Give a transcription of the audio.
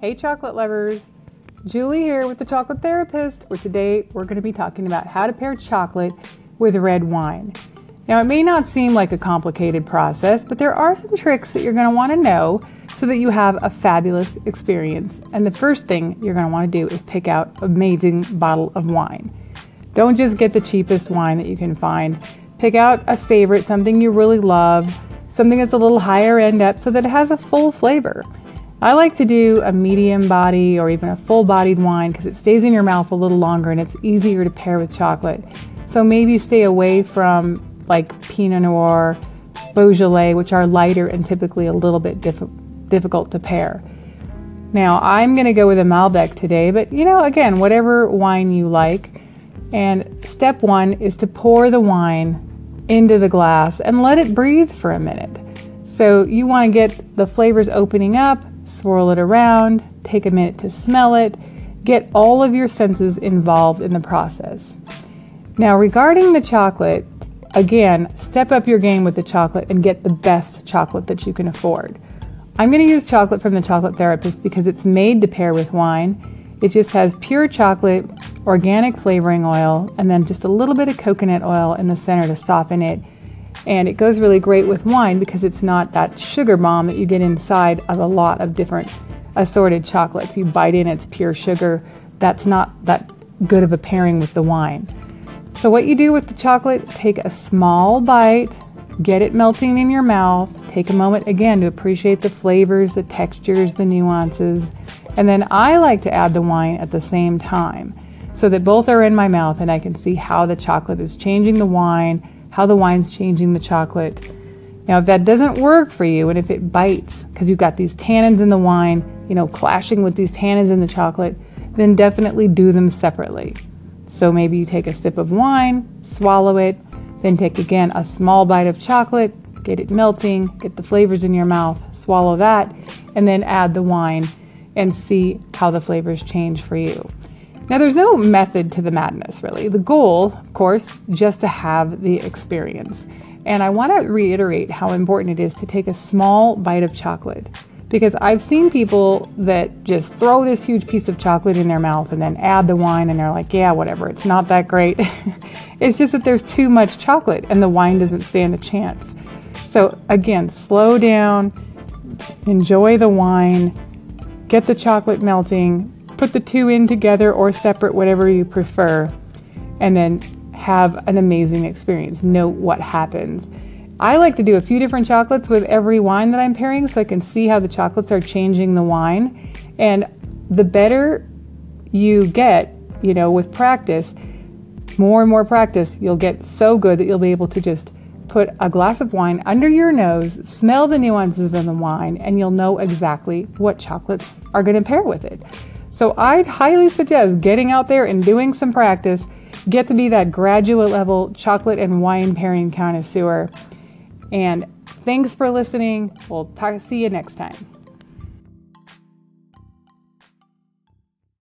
Hey, chocolate lovers. Julie here with the Chocolate Therapist, where today we're going to be talking about how to pair chocolate with red wine. Now, it may not seem like a complicated process, but there are some tricks that you're going to want to know so that you have a fabulous experience. And the first thing you're going to want to do is pick out an amazing bottle of wine. Don't just get the cheapest wine that you can find. Pick out a favorite, something you really love, something that's a little higher end up so that it has a full flavor. I like to do a medium body or even a full bodied wine because it stays in your mouth a little longer and it's easier to pair with chocolate. So maybe stay away from like Pinot Noir, Beaujolais, which are lighter and typically a little bit diff- difficult to pair. Now I'm going to go with a Malbec today, but you know, again, whatever wine you like. And step one is to pour the wine into the glass and let it breathe for a minute. So you want to get the flavors opening up swirl it around, take a minute to smell it, get all of your senses involved in the process. Now, regarding the chocolate, again, step up your game with the chocolate and get the best chocolate that you can afford. I'm going to use chocolate from the Chocolate Therapist because it's made to pair with wine. It just has pure chocolate, organic flavoring oil, and then just a little bit of coconut oil in the center to soften it and it goes really great with wine because it's not that sugar bomb that you get inside of a lot of different assorted chocolates. You bite in, it's pure sugar. That's not that good of a pairing with the wine. So, what you do with the chocolate, take a small bite, get it melting in your mouth, take a moment again to appreciate the flavors, the textures, the nuances, and then I like to add the wine at the same time so that both are in my mouth and I can see how the chocolate is changing the wine how the wine's changing the chocolate. Now, if that doesn't work for you and if it bites because you've got these tannins in the wine, you know, clashing with these tannins in the chocolate, then definitely do them separately. So maybe you take a sip of wine, swallow it, then take again a small bite of chocolate, get it melting, get the flavors in your mouth, swallow that, and then add the wine and see how the flavors change for you. Now, there's no method to the madness, really. The goal, of course, just to have the experience. And I want to reiterate how important it is to take a small bite of chocolate because I've seen people that just throw this huge piece of chocolate in their mouth and then add the wine and they're like, yeah, whatever, it's not that great. it's just that there's too much chocolate and the wine doesn't stand a chance. So, again, slow down, enjoy the wine, get the chocolate melting, put the two in together or separate, whatever you prefer, and then have an amazing experience. Note what happens. I like to do a few different chocolates with every wine that I'm pairing so I can see how the chocolates are changing the wine. And the better you get, you know, with practice, more and more practice, you'll get so good that you'll be able to just put a glass of wine under your nose, smell the nuances of the wine, and you'll know exactly what chocolates are going to pair with it. So I'd highly suggest getting out there and doing some practice. Get to be that graduate level chocolate and wine pairing connoisseur. And thanks for listening. We'll talk, see you next time.